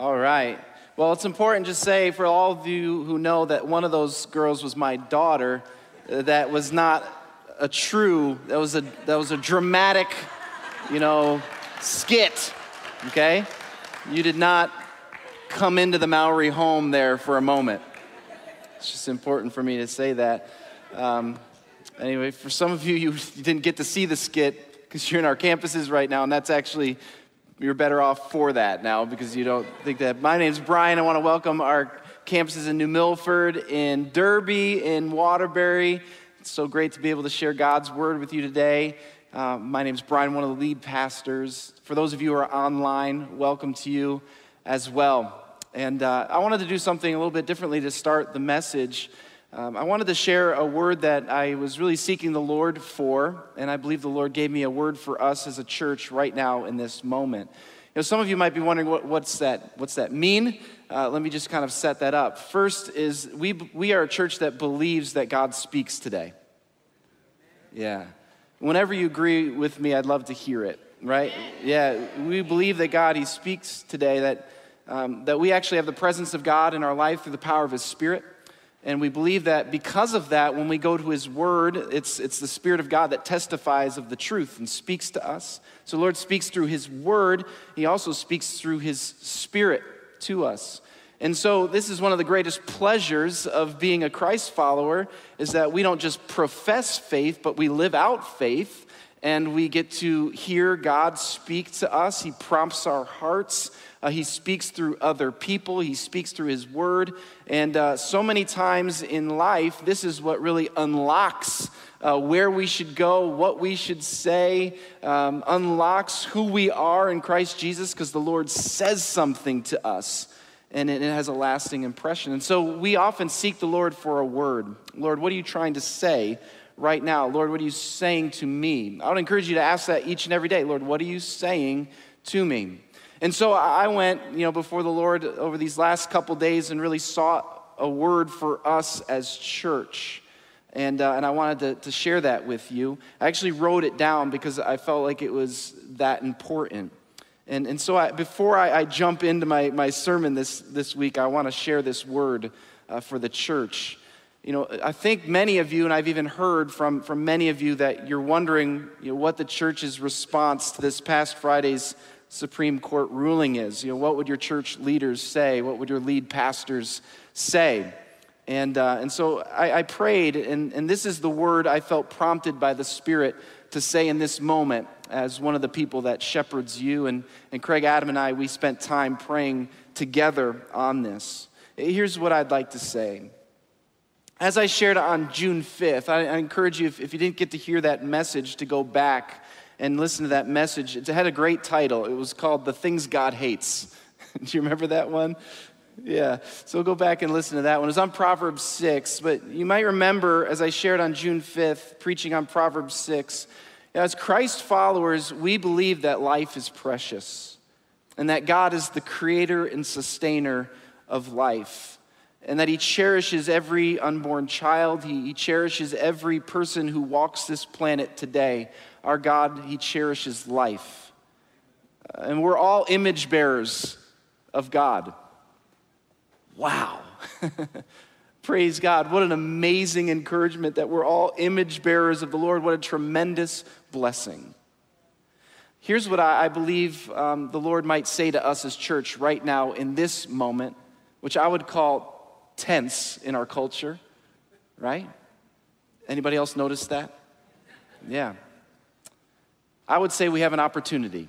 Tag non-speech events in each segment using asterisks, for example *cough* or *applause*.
All right. Well, it's important to say for all of you who know that one of those girls was my daughter, uh, that was not a true, that was a, that was a dramatic, you know, skit, okay? You did not come into the Maori home there for a moment. It's just important for me to say that. Um, anyway, for some of you, you, you *laughs* didn't get to see the skit because you're in our campuses right now, and that's actually, you're better off for that now because you don't think that. My name's Brian. I want to welcome our campuses in New Milford, in Derby, in Waterbury. It's so great to be able to share God's word with you today. Uh, my name is Brian, one of the lead pastors. For those of you who are online, welcome to you as well. And uh, I wanted to do something a little bit differently to start the message. Um, I wanted to share a word that I was really seeking the Lord for, and I believe the Lord gave me a word for us as a church right now in this moment. You know, some of you might be wondering what, what's that? What's that mean? Uh, let me just kind of set that up. First is we we are a church that believes that God speaks today. Yeah. Whenever you agree with me, I'd love to hear it. Right? Yeah. We believe that God He speaks today. That um, that we actually have the presence of God in our life through the power of His Spirit. And we believe that because of that, when we go to His Word, it's, it's the Spirit of God that testifies of the truth and speaks to us. So, Lord speaks through His Word, He also speaks through His Spirit to us. And so, this is one of the greatest pleasures of being a Christ follower is that we don't just profess faith, but we live out faith and we get to hear God speak to us. He prompts our hearts. Uh, he speaks through other people, he speaks through his word. And uh, so many times in life, this is what really unlocks uh, where we should go, what we should say, um, unlocks who we are in Christ Jesus because the Lord says something to us and it has a lasting impression. And so we often seek the Lord for a word. Lord, what are you trying to say? right now? Lord, what are you saying to me? I would encourage you to ask that each and every day. Lord, what are you saying to me? And so I went, you know, before the Lord over these last couple days and really sought a word for us as church. And, uh, and I wanted to, to share that with you. I actually wrote it down because I felt like it was that important. And, and so I, before I, I, jump into my, my sermon this, this week, I want to share this word uh, for the church. You know, I think many of you, and I've even heard from, from many of you, that you're wondering you know, what the church's response to this past Friday's Supreme Court ruling is. You know, what would your church leaders say? What would your lead pastors say? And, uh, and so I, I prayed, and, and this is the word I felt prompted by the Spirit to say in this moment as one of the people that shepherds you. And, and Craig Adam and I, we spent time praying together on this. Here's what I'd like to say. As I shared on June 5th, I, I encourage you, if, if you didn't get to hear that message, to go back and listen to that message. It had a great title. It was called The Things God Hates. *laughs* Do you remember that one? Yeah, so go back and listen to that one. It was on Proverbs 6, but you might remember as I shared on June 5th, preaching on Proverbs 6, as Christ followers, we believe that life is precious and that God is the creator and sustainer of life and that he cherishes every unborn child. He, he, cherishes every person who walks this planet today. Our God, he cherishes life. Uh, and we're all image bearers of God. Wow. *laughs* Praise God. What an amazing encouragement that we're all image bearers of the Lord. What a tremendous blessing. Here's what I, I believe um, the Lord might say to us as church right now in this moment, which I would call tense in our culture, right? Anybody else notice that? Yeah. I would say we have an opportunity.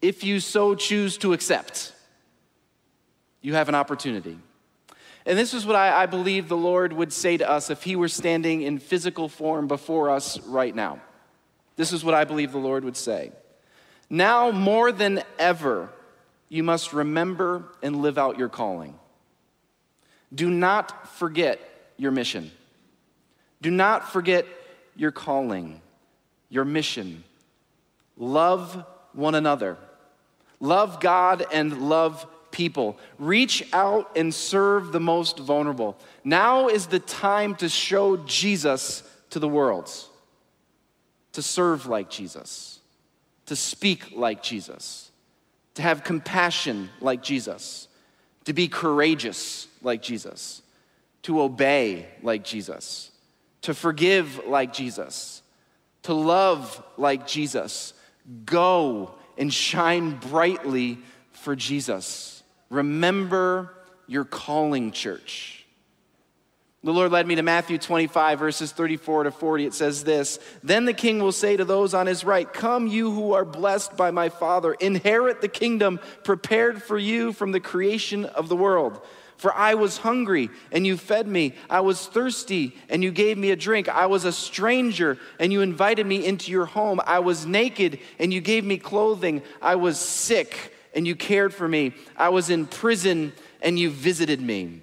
If you so choose to accept, you have an opportunity. And this is what I, I, believe the Lord would say to us if He were standing in physical form before us right now. This is what I believe the Lord would say. Now, more than ever, you must remember and live out your calling. Do not forget your mission. Do not forget your calling, your mission. Love one another. Love God and love people. Reach out and serve the most vulnerable. Now is the time to show Jesus to the world, to serve like Jesus, to speak like Jesus to have compassion like Jesus, to be courageous like Jesus, to obey like Jesus, to forgive like Jesus, to love like Jesus. Go and shine brightly for Jesus. Remember your calling, church. The Lord led me to Matthew 25, verses 34 to 40. It says this Then the king will say to those on his right, Come, you who are blessed by my Father, inherit the kingdom prepared for you from the creation of the world. For I was hungry, and you fed me. I was thirsty, and you gave me a drink. I was a stranger, and you invited me into your home. I was naked, and you gave me clothing. I was sick, and you cared for me. I was in prison, and you visited me.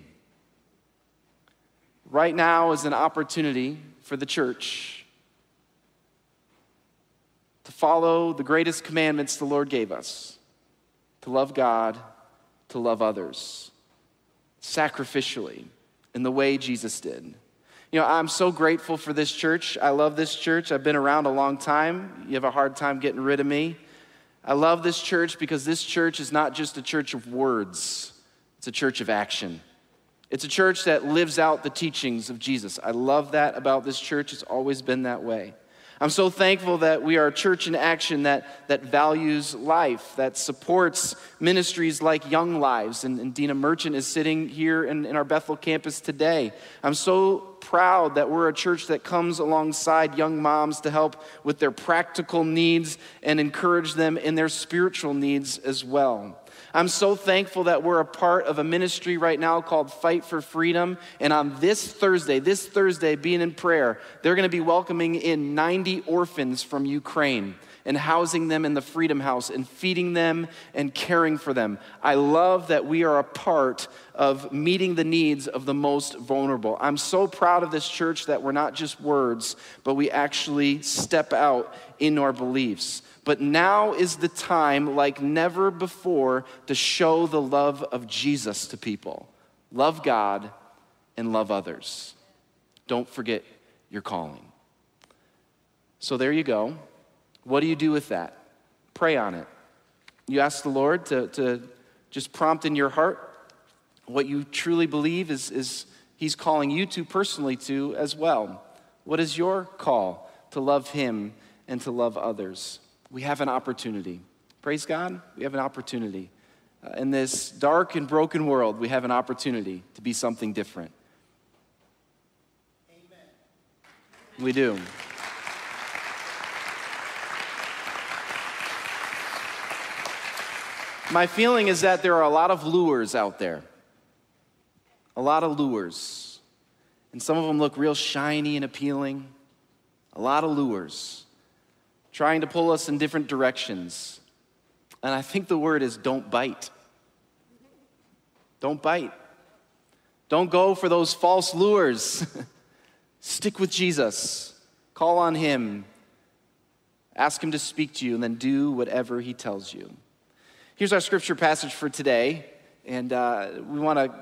Right now is an opportunity for the church to follow the greatest commandments the Lord gave us to love God, to love others, sacrificially, in the way Jesus did. You know, I'm so grateful for this church. I love this church. I've been around a long time. You have a hard time getting rid of me. I love this church because this church is not just a church of words, it's a church of action. It's a church that lives out the teachings of Jesus. I love that about this church. It's always been that way. I'm so thankful that we are a church in action that, that values life, that supports ministries like Young Lives. And, and Dina Merchant is sitting here in, in our Bethel campus today. I'm so proud that we're a church that comes alongside young moms to help with their practical needs and encourage them in their spiritual needs as well. I'm so thankful that we're a part of a ministry right now called Fight for Freedom. And on this Thursday, this Thursday, being in prayer, they're going to be welcoming in 90 orphans from Ukraine and housing them in the Freedom House and feeding them and caring for them. I love that we are a part of meeting the needs of the most vulnerable. I'm so proud of this church that we're not just words, but we actually step out in our beliefs. But now is the time, like never before, to show the love of Jesus to people. Love God and love others. Don't forget your calling. So there you go. What do you do with that? Pray on it. You ask the Lord to, to just prompt in your heart what you truly believe is, is He's calling you to personally to as well. What is your call to love Him and to love others? We have an opportunity. Praise God, we have an opportunity. Uh, in this dark and broken world, we have an opportunity to be something different. Amen. We do. My feeling is that there are a lot of lures out there. A lot of lures. And some of them look real shiny and appealing. A lot of lures trying to pull us in different directions. And I think the word is don't bite. Don't bite. Don't go for those false lures. *laughs* Stick with Jesus. Call on Him. Ask Him to speak to you, and then do whatever He tells you. Here's our scripture passage for today. And uh, we want to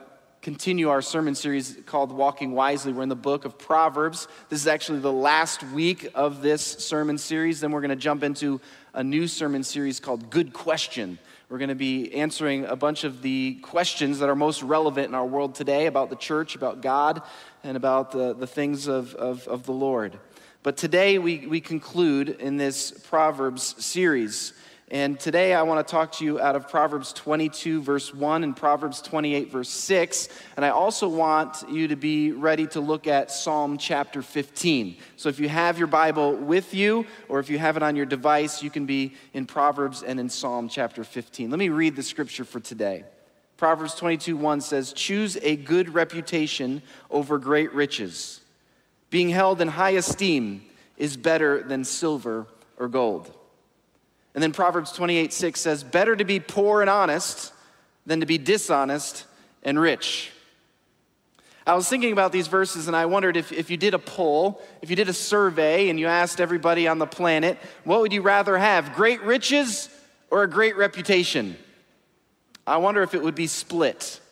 continue our sermon series called Walking Wisely. We're in the book of Proverbs. This is actually the last week of this sermon series. Then we're going to jump into a new sermon series called Good Question. We're going to be answering a bunch of the questions that are most relevant in our world today about the church, about God, and about the, the things of, of, of the Lord. But today we, we conclude in this Proverbs series. And today I want to talk to you out of Proverbs 22, verse 1, and Proverbs 28, verse 6. And I also want you to be ready to look at Psalm chapter 15. So if you have your Bible with you, or if you have it on your device, you can be in Proverbs and in Psalm chapter 15. Let me read the scripture for today. Proverbs 22, 1 says, Choose a good reputation over great riches. Being held in high esteem is better than silver or gold. And then Proverbs 28 6 says, Better to be poor and honest than to be dishonest and rich. I was thinking about these verses and I wondered if, if you did a poll, if you did a survey and you asked everybody on the planet, what would you rather have, great riches or a great reputation? I wonder if it would be split. *laughs*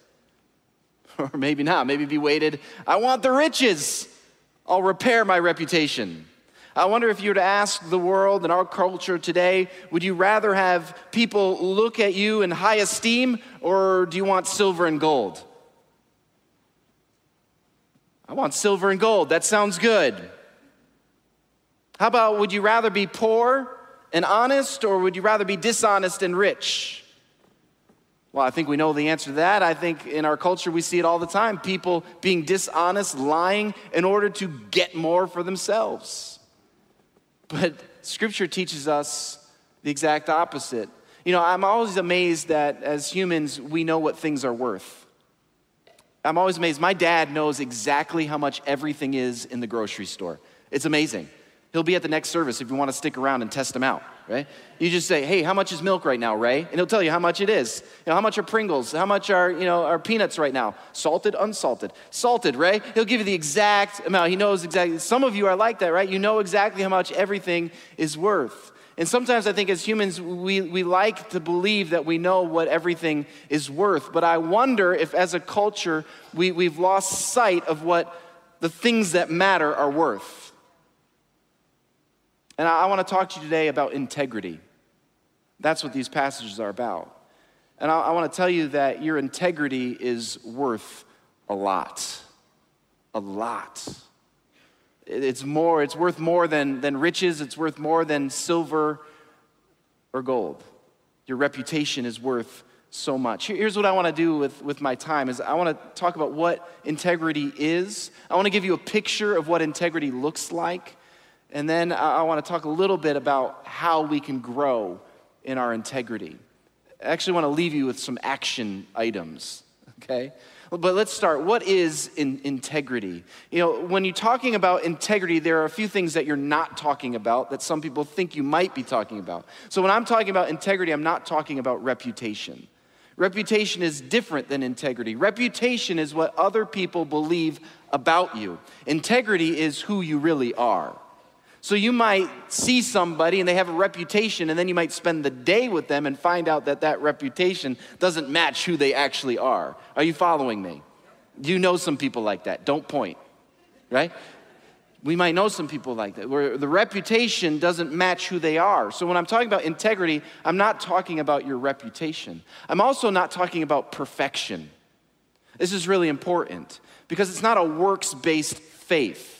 Or maybe not, maybe be weighted. I want the riches, I'll repair my reputation. I wonder if you were to ask the world and our culture today, would you rather have people look at you in high esteem or do you want silver and gold? I want silver and gold. That sounds good. How about would you rather be poor and honest or would you rather be dishonest and rich? Well, I think we know the answer to that. I think in our culture we see it all the time people being dishonest, lying in order to get more for themselves. But scripture teaches us the exact opposite. You know, I'm always amazed that as humans we know what things are worth. I'm always amazed. My dad knows exactly how much everything is in the grocery store. It's amazing. He'll be at the next service if you want to stick around and test him out, right? You just say, "Hey, how much is milk right now, Ray?" And he'll tell you how much it is. You know, how much are Pringles? How much are, you know, are peanuts right now? Salted, unsalted. Salted, Ray? He'll give you the exact amount. He knows exactly. Some of you are like that, right? You know exactly how much everything is worth. And sometimes I think as humans, we, we like to believe that we know what everything is worth. But I wonder if as a culture, we, we've lost sight of what the things that matter are worth. And I, I want to talk to you today about integrity. That's what these passages are about. And I, I want to tell you that your integrity is worth a lot. A lot. It's more, it's worth more than, than riches, it's worth more than silver or gold. Your reputation is worth so much. Here's what I want to do with, with my time is I want to talk about what integrity is. I want to give you a picture of what integrity looks like. And then I, want to talk a little bit about how we can grow in our integrity. I actually want to leave you with some action items, okay? But let's start. What is in integrity? You know, when you're talking about integrity, there are a few things that you're not talking about that some people think you might be talking about. So when I'm talking about integrity, I'm not talking about reputation. Reputation is different than integrity. Reputation is what other people believe about you. Integrity is who you really are. So you might see somebody and they have a reputation, and then you might spend the day with them and find out that that reputation doesn't match who they actually are. Are you following me? You know some people like that. Don't point, right? We might know some people like that, where the reputation doesn't match who they are. So, when I'm talking about integrity, I'm not talking about your reputation. I'm also not talking about perfection. This is really important because it's not a works based faith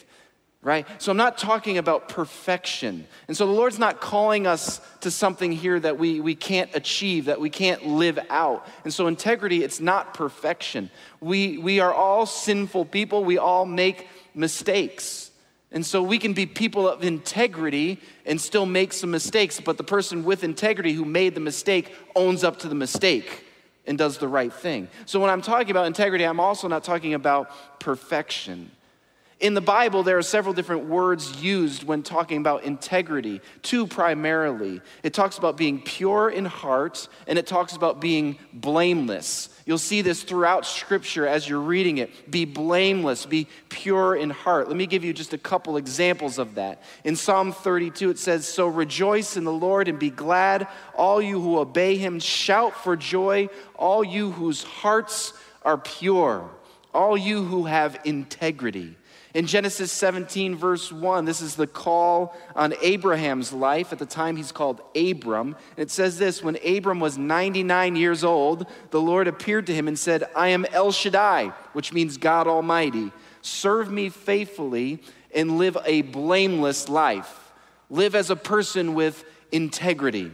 right? So I'm not talking about perfection. And so the Lord's not calling us to something here that we, we can't achieve, that we can't live out. And so integrity, it's not perfection. We, we are all sinful people, we all make mistakes. And so we can be people of integrity and still make some mistakes, but the person with integrity who made the mistake owns up to the mistake and does the right thing. So when I'm talking about integrity, I'm also not talking about perfection. In the Bible, there are several different words used when talking about integrity, two primarily. It talks about being pure in heart, and it talks about being blameless. You'll see this throughout Scripture as you're reading it. Be blameless, be pure in heart. Let me give you just a couple examples of that. In Psalm 32, it says, So rejoice in the Lord and be glad, all you who obey him. Shout for joy, all you whose hearts are pure, all you who have integrity. In Genesis 17, verse 1, this is the call on Abraham's life. At the time, he's called Abram. It says this When Abram was 99 years old, the Lord appeared to him and said, I am El Shaddai, which means God Almighty. Serve me faithfully and live a blameless life. Live as a person with integrity.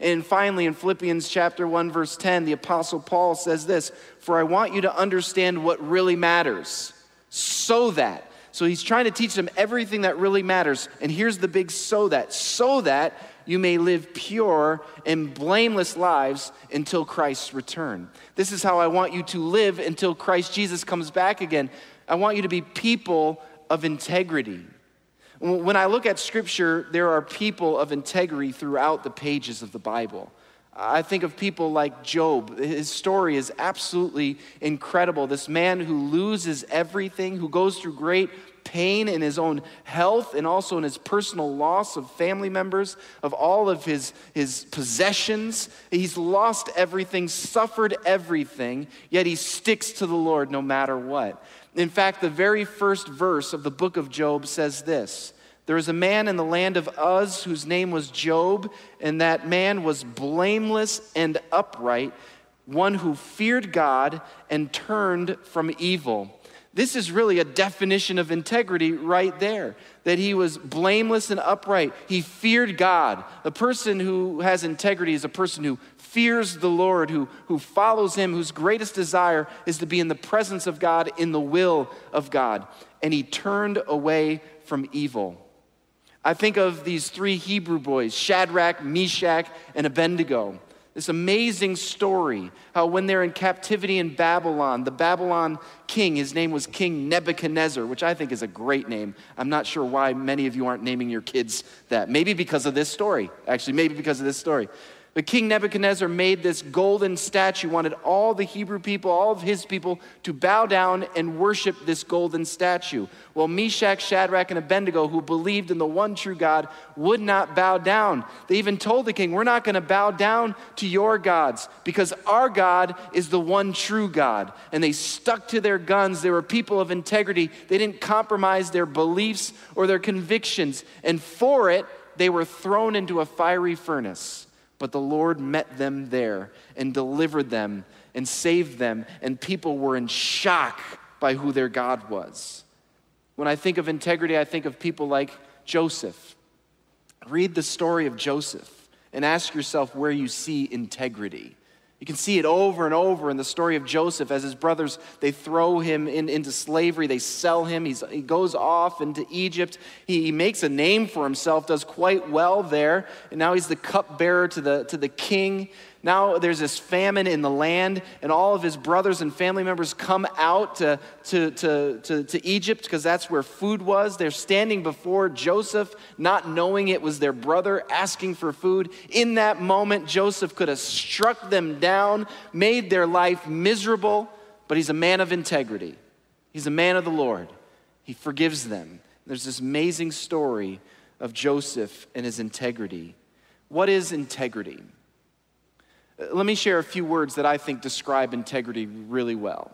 And finally, in Philippians chapter 1, verse 10, the Apostle Paul says this For I want you to understand what really matters, so that so he's trying to teach them everything that really matters. And here's the big so that so that you may live pure and blameless lives until Christ's return. This is how I want you to live until Christ Jesus comes back again. I want you to be people of integrity. When I look at scripture, there are people of integrity throughout the pages of the Bible. I think of people like Job. His story is absolutely incredible. This man who loses everything, who goes through great pain in his own health and also in his personal loss of family members, of all of his, his possessions. He's lost everything, suffered everything, yet he sticks to the Lord no matter what. In fact, the very first verse of the book of Job says this There was a man in the land of Uz whose name was Job, and that man was blameless and upright, one who feared God and turned from evil. This is really a definition of integrity right there that he was blameless and upright. He feared God. A person who has integrity is a person who fears the Lord, who, who follows him, whose greatest desire is to be in the presence of God, in the will of God. And he turned away from evil. I think of these three Hebrew boys Shadrach, Meshach, and Abednego. This amazing story how, when they're in captivity in Babylon, the Babylon king, his name was King Nebuchadnezzar, which I think is a great name. I'm not sure why many of you aren't naming your kids that. Maybe because of this story, actually, maybe because of this story. But King Nebuchadnezzar made this golden statue, wanted all the Hebrew people, all of his people, to bow down and worship this golden statue. Well, Meshach, Shadrach, and Abednego, who believed in the one true God, would not bow down. They even told the king, We're not going to bow down to your gods because our God is the one true God. And they stuck to their guns. They were people of integrity. They didn't compromise their beliefs or their convictions. And for it, they were thrown into a fiery furnace. But the Lord met them there and delivered them and saved them, and people were in shock by who their God was. When I think of integrity, I think of people like Joseph. Read the story of Joseph and ask yourself where you see integrity. You can see it over and over in the story of Joseph as his brothers, they throw him in, into slavery, they sell him, He's, he goes off into Egypt. He, he makes a name for himself, does quite well there, and now he's the cupbearer to the, to the king. Now there's this famine in the land, and all of his brothers and family members come out to, to, to, to, to Egypt because that's where food was. They're standing before Joseph, not knowing it was their brother, asking for food. In that moment, Joseph could have struck them down, made their life miserable, but he's a man of integrity. He's a man of the Lord. He forgives them. There's this amazing story of Joseph and his integrity. What is integrity? Uh, let me share a few words that I think describe integrity really well.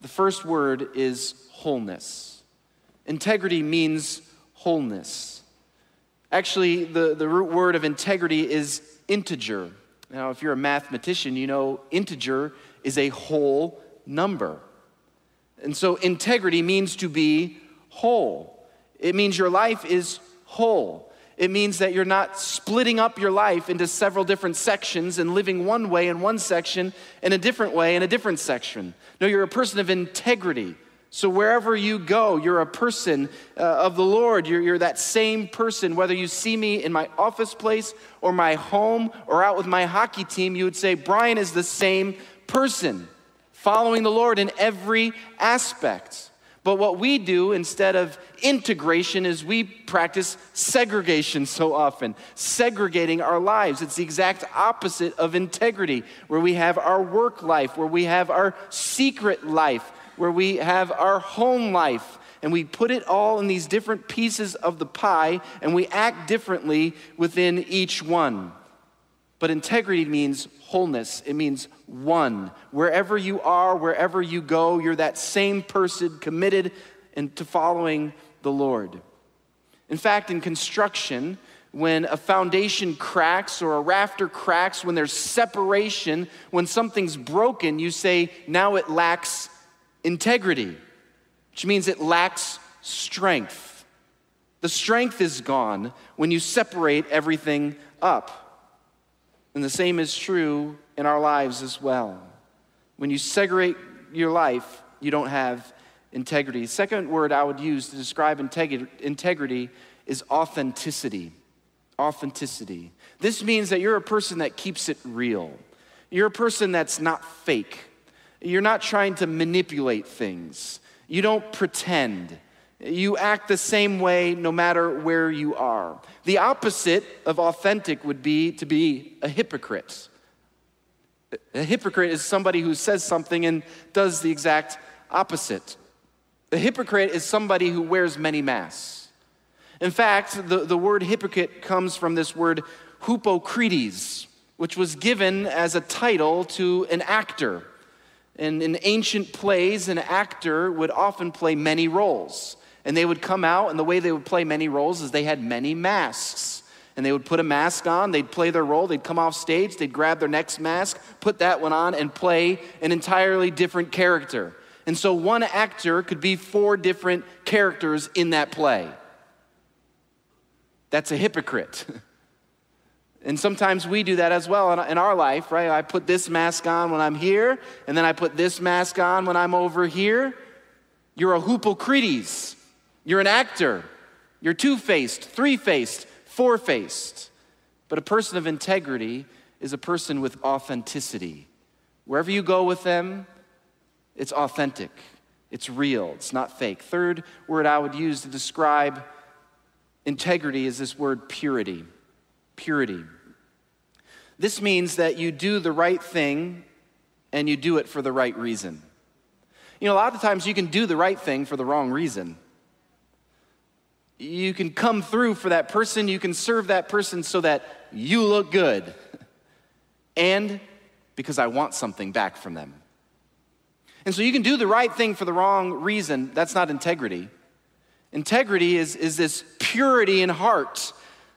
The first word is wholeness. Integrity means wholeness. Actually, the, the root word of integrity is integer. Now, if you're a mathematician, you know integer is a whole number. And so, integrity means to be whole. It means your life is whole. It means that you're not splitting up your life into several different sections and living one way in one section and a different way in a different section. No, you're a person of integrity. So wherever you go, you're a person uh, of the Lord. You're, you're that same person. Whether you see me in my office place or my home or out with my hockey team, you would say, Brian is the same person, following the Lord in every aspect. But what we do instead of integration is we practice segregation so often, segregating our lives. It's the exact opposite of integrity, where we have our work life, where we have our secret life, where we have our home life. And we put it all in these different pieces of the pie, and we act differently within each one. But integrity means wholeness, it means one. Wherever you are, wherever you go, you're that same person committed to following the Lord. In fact, in construction, when a foundation cracks or a rafter cracks, when there's separation, when something's broken, you say, now it lacks integrity, which means it lacks strength. The strength is gone when you separate everything up. And the same is true in our lives as well. When you segregate your life, you don't have integrity. The second word I would use to describe integrity is authenticity. Authenticity. This means that you're a person that keeps it real. You're a person that's not fake. You're not trying to manipulate things. You don't pretend. You act the same way no matter where you are. The opposite of authentic would be to be a hypocrite. A hypocrite is somebody who says something and does the exact opposite. A hypocrite is somebody who wears many masks. In fact, the, the word hypocrite comes from this word hypocrites, which was given as a title to an actor. And in ancient plays, an actor would often play many roles. And they would come out, and the way they would play many roles is they had many masks. And they would put a mask on, they'd play their role, they'd come off stage, they'd grab their next mask, put that one on, and play an entirely different character. And so one actor could be four different characters in that play. That's a hypocrite. *laughs* And sometimes we do that as well in our life, right? I put this mask on when I'm here, and then I put this mask on when I'm over here. You're a hypocrites. You're an actor. You're two faced, three faced, four faced. But a person of integrity is a person with authenticity. Wherever you go with them, it's authentic, it's real, it's not fake. Third word I would use to describe integrity is this word purity. Purity. This means that you do the right thing and you do it for the right reason. You know, a lot of times you can do the right thing for the wrong reason. You can come through for that person, you can serve that person so that you look good, and because I want something back from them. And so you can do the right thing for the wrong reason. That's not integrity. Integrity is, is this purity in heart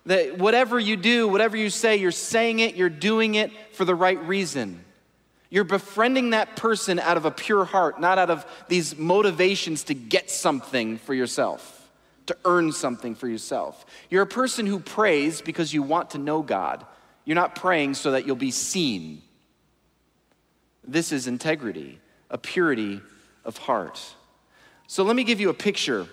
that whatever you do, whatever you say, you're saying it, you're doing it for the right reason. You're befriending that person out of a pure heart, not out of these motivations to get something for yourself, to earn something for yourself. You're a person who prays because you want to know God. You're not praying so that you'll be seen. This is integrity, a purity of heart. So let me give you a picture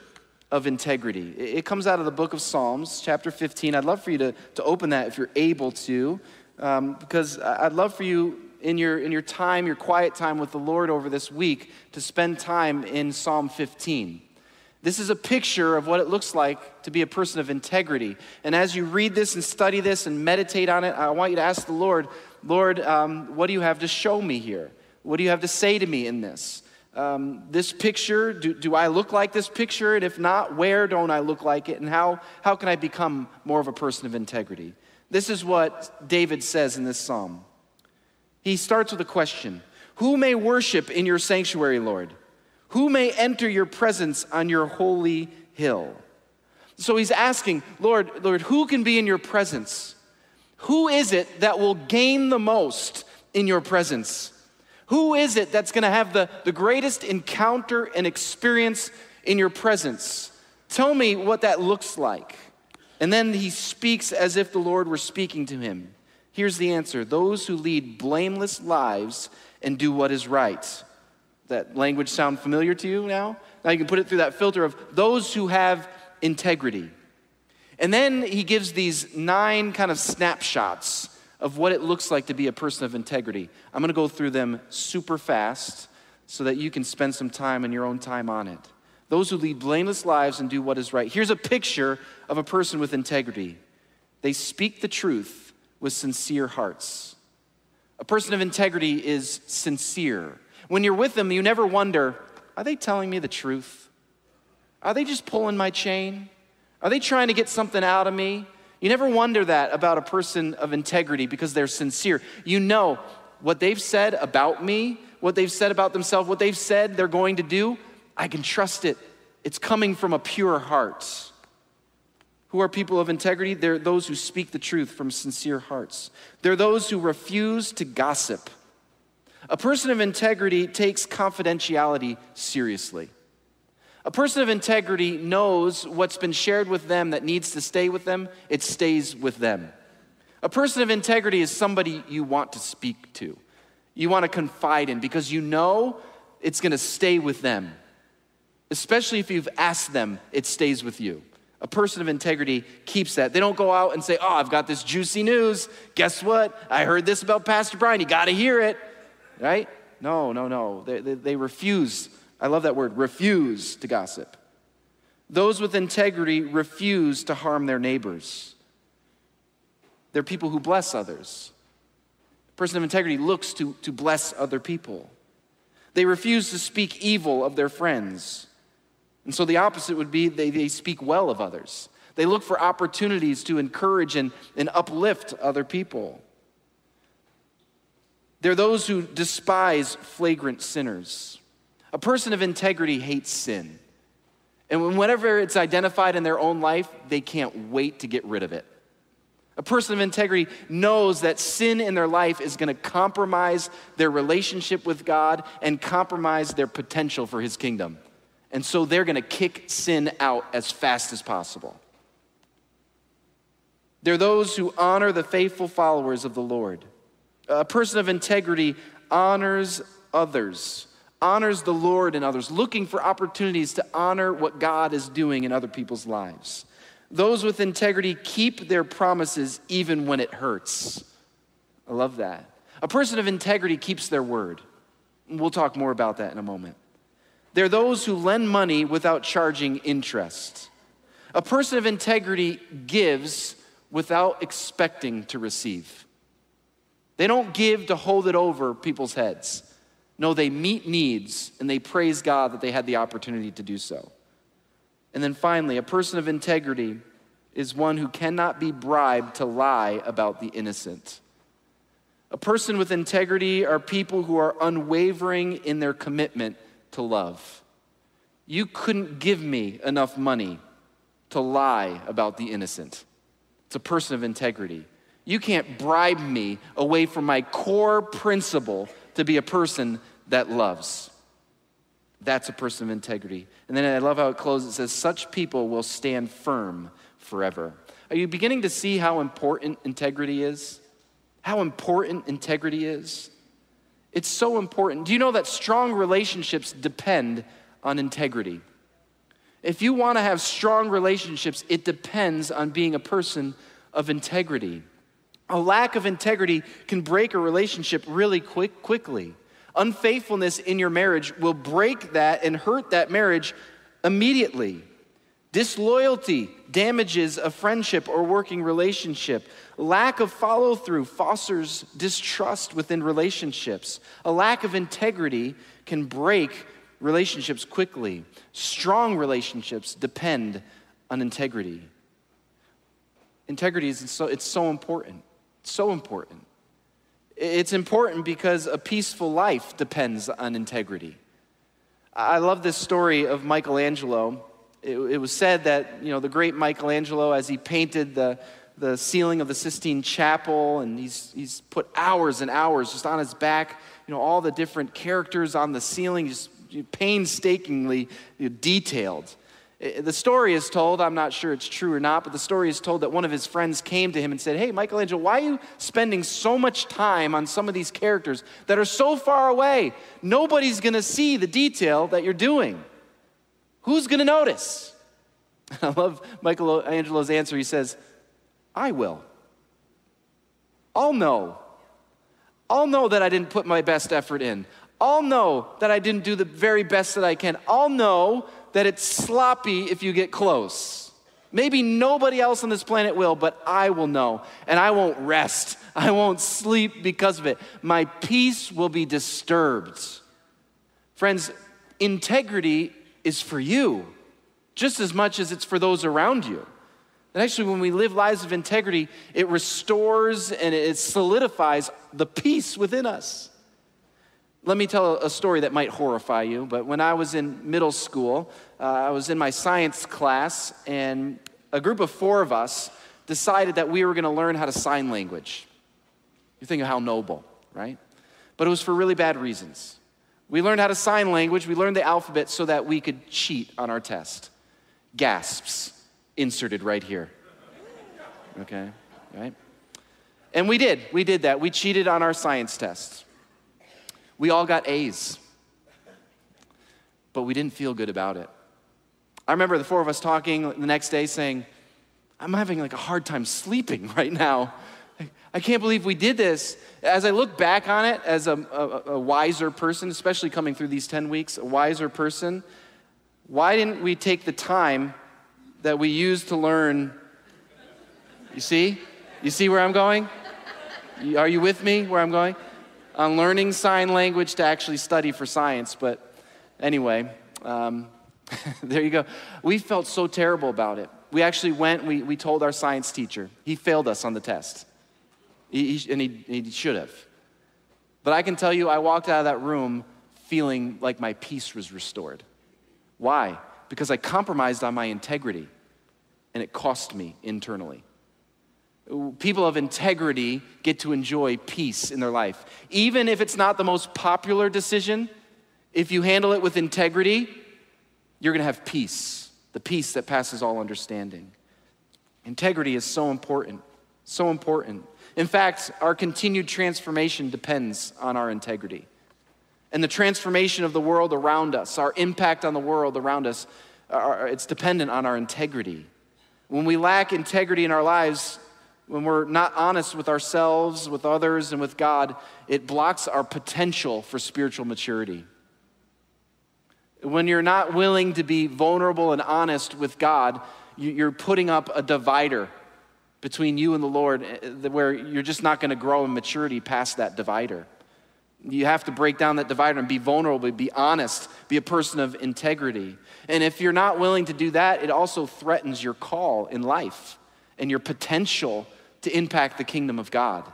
of integrity. It comes out of the book of Psalms, chapter 15. I'd love for you to, to open that if you're able to, um, because I'd love for you in your, in your time, your quiet time with the Lord over this week, to spend time in Psalm 15. This is a picture of what it looks like to be a person of integrity. And as you read this and study this and meditate on it, I want you to ask the Lord, Lord, um, what do you have to show me here? What do you have to say to me in this? um, this picture? Do, do I look like this picture? And if not, where don't I look like it? And how, how can I become more of a person of integrity? This is what David says in this psalm. He starts with a question Who may worship in your sanctuary, Lord? Who may enter your presence on your holy hill? So he's asking, Lord, Lord, who can be in your presence? Who is it that will gain the most in your presence? Who is it that's going to have the, the greatest encounter and experience in your presence? Tell me what that looks like. And then he speaks as if the Lord were speaking to him. Here's the answer those who lead blameless lives and do what is right. That language sound familiar to you now? Now you can put it through that filter of those who have integrity. And then he gives these nine kind of snapshots of what it looks like to be a person of integrity. I'm going to go through them super fast so that you can spend some time in your own time on it. Those who lead blameless lives and do what is right. Here's a picture of a person with integrity. They speak the truth with sincere hearts. A person of integrity is sincere. When you're with them, you never wonder, are they telling me the truth? Are they just pulling my chain? Are they trying to get something out of me? You never wonder that about a person of integrity because they're sincere. You know what they've said about me, what they've said about themselves, what they've said they're going to do, I can trust it. It's coming from a pure heart. Who are people of integrity? They're those who speak the truth from sincere hearts. They're those who refuse to gossip. A person of integrity takes confidentiality seriously. A person of integrity knows what's been shared with them that needs to stay with them, it stays with them. A person of integrity is somebody you want to speak to, you want to confide in because you know it's going to stay with them. Especially if you've asked them, it stays with you. A person of integrity keeps that. They don't go out and say, Oh, I've got this juicy news. Guess what? I heard this about Pastor Brian. You got to hear it. Right? No, no, no. They, they, they refuse I love that word, refuse to gossip. Those with integrity refuse to harm their neighbors. They're people who bless others. A person of integrity looks to, to bless other people. They refuse to speak evil of their friends. And so the opposite would be they, they speak well of others. They look for opportunities to encourage and, and uplift other people. They're those who despise flagrant sinners. A person of integrity hates sin. And whenever it's identified in their own life, they can't wait to get rid of it. A person of integrity knows that sin in their life is going to compromise their relationship with God and compromise their potential for His kingdom. And so they're going to kick sin out as fast as possible. They're those who honor the faithful followers of the Lord. A person of integrity honors others honors the Lord in others, looking for opportunities to honor what God is doing in other people's lives. Those with integrity keep their promises even when it hurts. I love that. A person of integrity keeps their word. We'll talk more about that in a moment. They're those who lend money without charging interest. A person of integrity gives without expecting to receive. They don't give to hold it over people's heads. No, they meet needs and they praise God that they had the opportunity to do so. And then finally, a person of integrity is one who cannot be bribed to lie about the innocent. A person with integrity are people who are unwavering in their commitment to love. You couldn't give me enough money to lie about the innocent. It's a person of integrity. You can't bribe me away from my core principle to be a person that loves. That's a person of integrity. And then I love how it closes. It says, Such people will stand firm forever. Are you beginning to see how important integrity is? How important integrity is? It's so important. Do you know that strong relationships depend on integrity? If you want to have strong relationships, it depends on being a person of integrity. A lack of integrity can break a relationship really quick, quickly. Unfaithfulness in your marriage will break that and hurt that marriage immediately. Disloyalty damages a friendship or working relationship. Lack of follow through fosters distrust within relationships. A lack of integrity can break relationships quickly. Strong relationships depend on integrity. Integrity is so, it's so important. So important. It's important because a peaceful life depends on integrity. I love this story of Michelangelo. It, it, was said that, you know, the great Michelangelo, as he painted the, the ceiling of the Sistine Chapel, and he's, he's put hours and hours just on his back, you know, all the different characters on the ceiling, just painstakingly detailed. Eh, the story is told, I'm not sure it's true or not, but the story is told that one of his friends came to him and said, Hey, Michelangelo, why are you spending so much time on some of these characters that are so far away? Nobody's gonna see the detail that you're doing. Who's gonna notice? *laughs* I love Michelangelo's answer. He says, I will. I'll know. I'll know that I didn't put my best effort in. I'll know that I didn't do the very best that I can. I'll know that it's sloppy if you get close. Maybe nobody else on this planet will, but I will know. And I won't rest. *laughs* I won't sleep because of it. My peace will be disturbed. Friends, integrity is for you just as much as it's for those around you. And actually, when we live lives of integrity, it restores and it solidifies the peace within us. Let me tell a story that might horrify you, but when I was in middle school, uh, I was in my science class, and a group of four of us decided that we were going to learn how to sign language. You think of how noble, right? But it was for really bad reasons. We learned how to sign language, we learned the alphabet so that we could cheat on our test. Gasps inserted right here. Okay, right? And we did, we did that. We cheated on our science tests. We all got A's, but we didn't feel good about it. I remember the four of us talking the next day saying, I'm having like a hard time sleeping *laughs* right now. I can't believe we did this. As I look back on it as a, a, a wiser person, especially coming through these 10 weeks, a wiser person, Why didn't we take the time that we used to learn? You see? You see where I'm going? Are you with me where I'm going? On learning sign language to actually study for science. But anyway, um, *laughs* there you go. We felt so terrible about it. We actually went, we, we told our science teacher. He failed us on the test. He, he, and he, he should have. But I can tell you, I walked out of that room feeling like my peace was restored. Why? Because I compromised on my integrity, and it cost me internally. People of integrity get to enjoy peace in their life. Even if it's not the most popular decision, if you handle it with integrity, you're gonna have peace, the peace that passes all understanding. Integrity is so important, so important. In fact, our continued transformation depends on our integrity. And the transformation of the world around us, our impact on the world around us, it's dependent on our integrity. When we lack integrity in our lives, when we're not honest with ourselves, with others, and with God, it blocks our potential for spiritual maturity. When you're not willing to be vulnerable and honest with God, you're putting up a divider between you and the Lord eh, where you're just not going to grow in maturity past that divider. You have to break down that divider and be vulnerable, be honest, be a person of integrity. And if you're not willing to do that, it also threatens your call in life and your potential to impact the kingdom of God.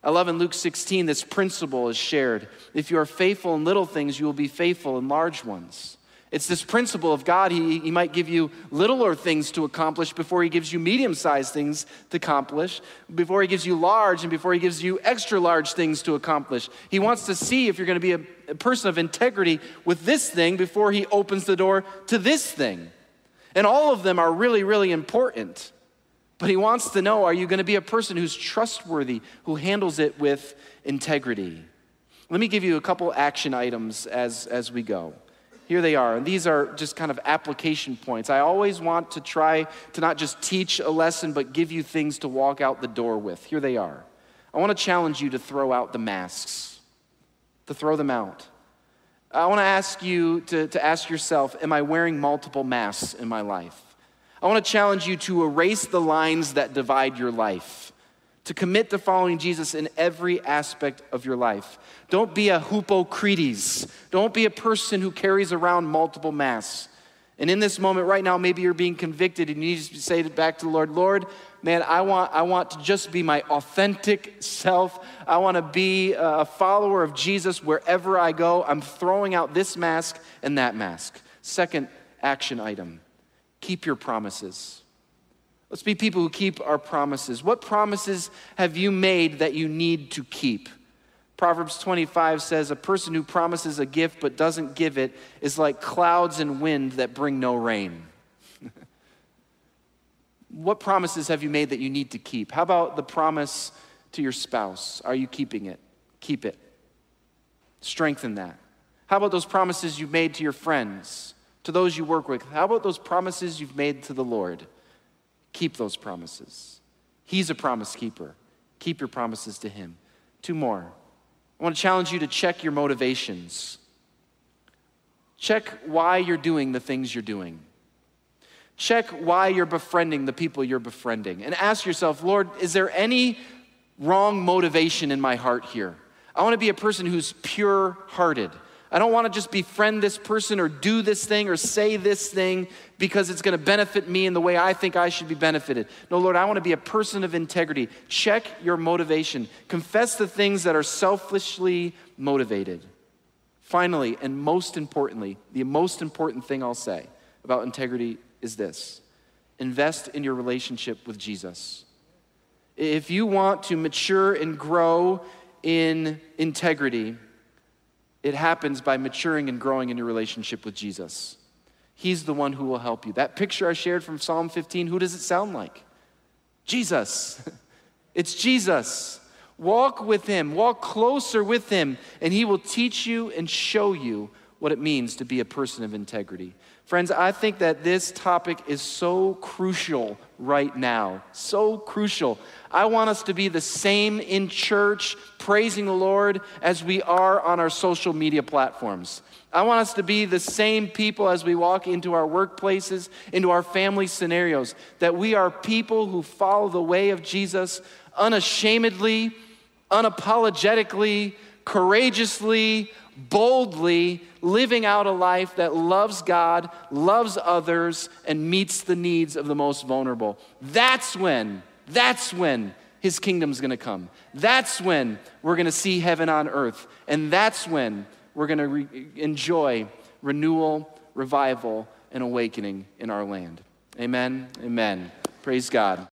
I love in Luke 16, this principle is shared. If you are faithful in little things, you will be faithful in large ones. It's this principle of God. He, he might give you littler things to accomplish before He gives you medium sized things to accomplish, before He gives you large, and before He gives you extra large things to accomplish. He wants to see if you're going to be a, a person of integrity with this thing before He opens the door to this thing. And all of them are really, really important. But He wants to know are you going to be a person who's trustworthy, who handles it with integrity? Let me give you a couple action items as, as we go. Here they are. And these are just kind of application points. I always want to try to not just teach a lesson, but give you things to walk out the door with. Here they are. I want to challenge you to throw out the masks, to throw them out. I want to ask you to, to ask yourself Am I wearing multiple masks in my life? I want to challenge you to erase the lines that divide your life to commit to following Jesus in every aspect of your life. Don't be a hypocrites. Don't be a person who carries around multiple masks. And in this moment right now, maybe you're being convicted and you need to say back to the Lord, Lord, man, I want, I want to just be my authentic self. I want to be a follower of Jesus wherever I go. I'm throwing out this mask and that mask. Second action item keep your promises. Let's be people who keep our promises. What promises have you made that you need to keep? Proverbs 25 says, A person who promises a gift but doesn't give it is like clouds and wind that bring no rain. *laughs* what promises have you made that you need to keep? How about the promise to your spouse? Are you keeping it? Keep it. Strengthen that. How about those promises you've made to your friends, to those you work with? How about those promises you've made to the Lord? Keep those promises. He's a promise keeper. Keep your promises to Him. Two more. I want to challenge you to check your motivations. Check why you're doing the things you're doing. Check why you're befriending the people you're befriending. And ask yourself, Lord, is there any wrong motivation in my heart here? I want to be a person who's pure hearted. I don't want to just befriend this person or do this thing or say this thing because it's going to benefit me in the way I think I should be benefited. No, Lord, I want to be a person of integrity. Check your motivation. Confess the things that are selfishly motivated. Finally, and most importantly, the most important thing I'll say about integrity is this invest in your relationship with Jesus. If you want to mature and grow in integrity, it happens by maturing and growing in your relationship with Jesus. He's the one who will help you. That picture I shared from Psalm 15, who does it sound like? Jesus. *laughs* It's Jesus. Walk with him, walk closer with him, and he will teach you and show you what it means to be a person of integrity. Friends, I think that this topic is so crucial right now. So crucial. I want us to be the same in church, praising the Lord, as we are on our social media platforms. I want us to be the same people as we walk into our workplaces, into our family scenarios, that we are people who follow the way of Jesus unashamedly, unapologetically, courageously, boldly living out a life that loves God, loves others, and meets the needs of the most vulnerable. That's when, that's when his kingdom's gonna come. That's when we're gonna see heaven on earth. And that's when we're gonna re- enjoy renewal, revival, and awakening in our land. Amen. Amen. Praise God.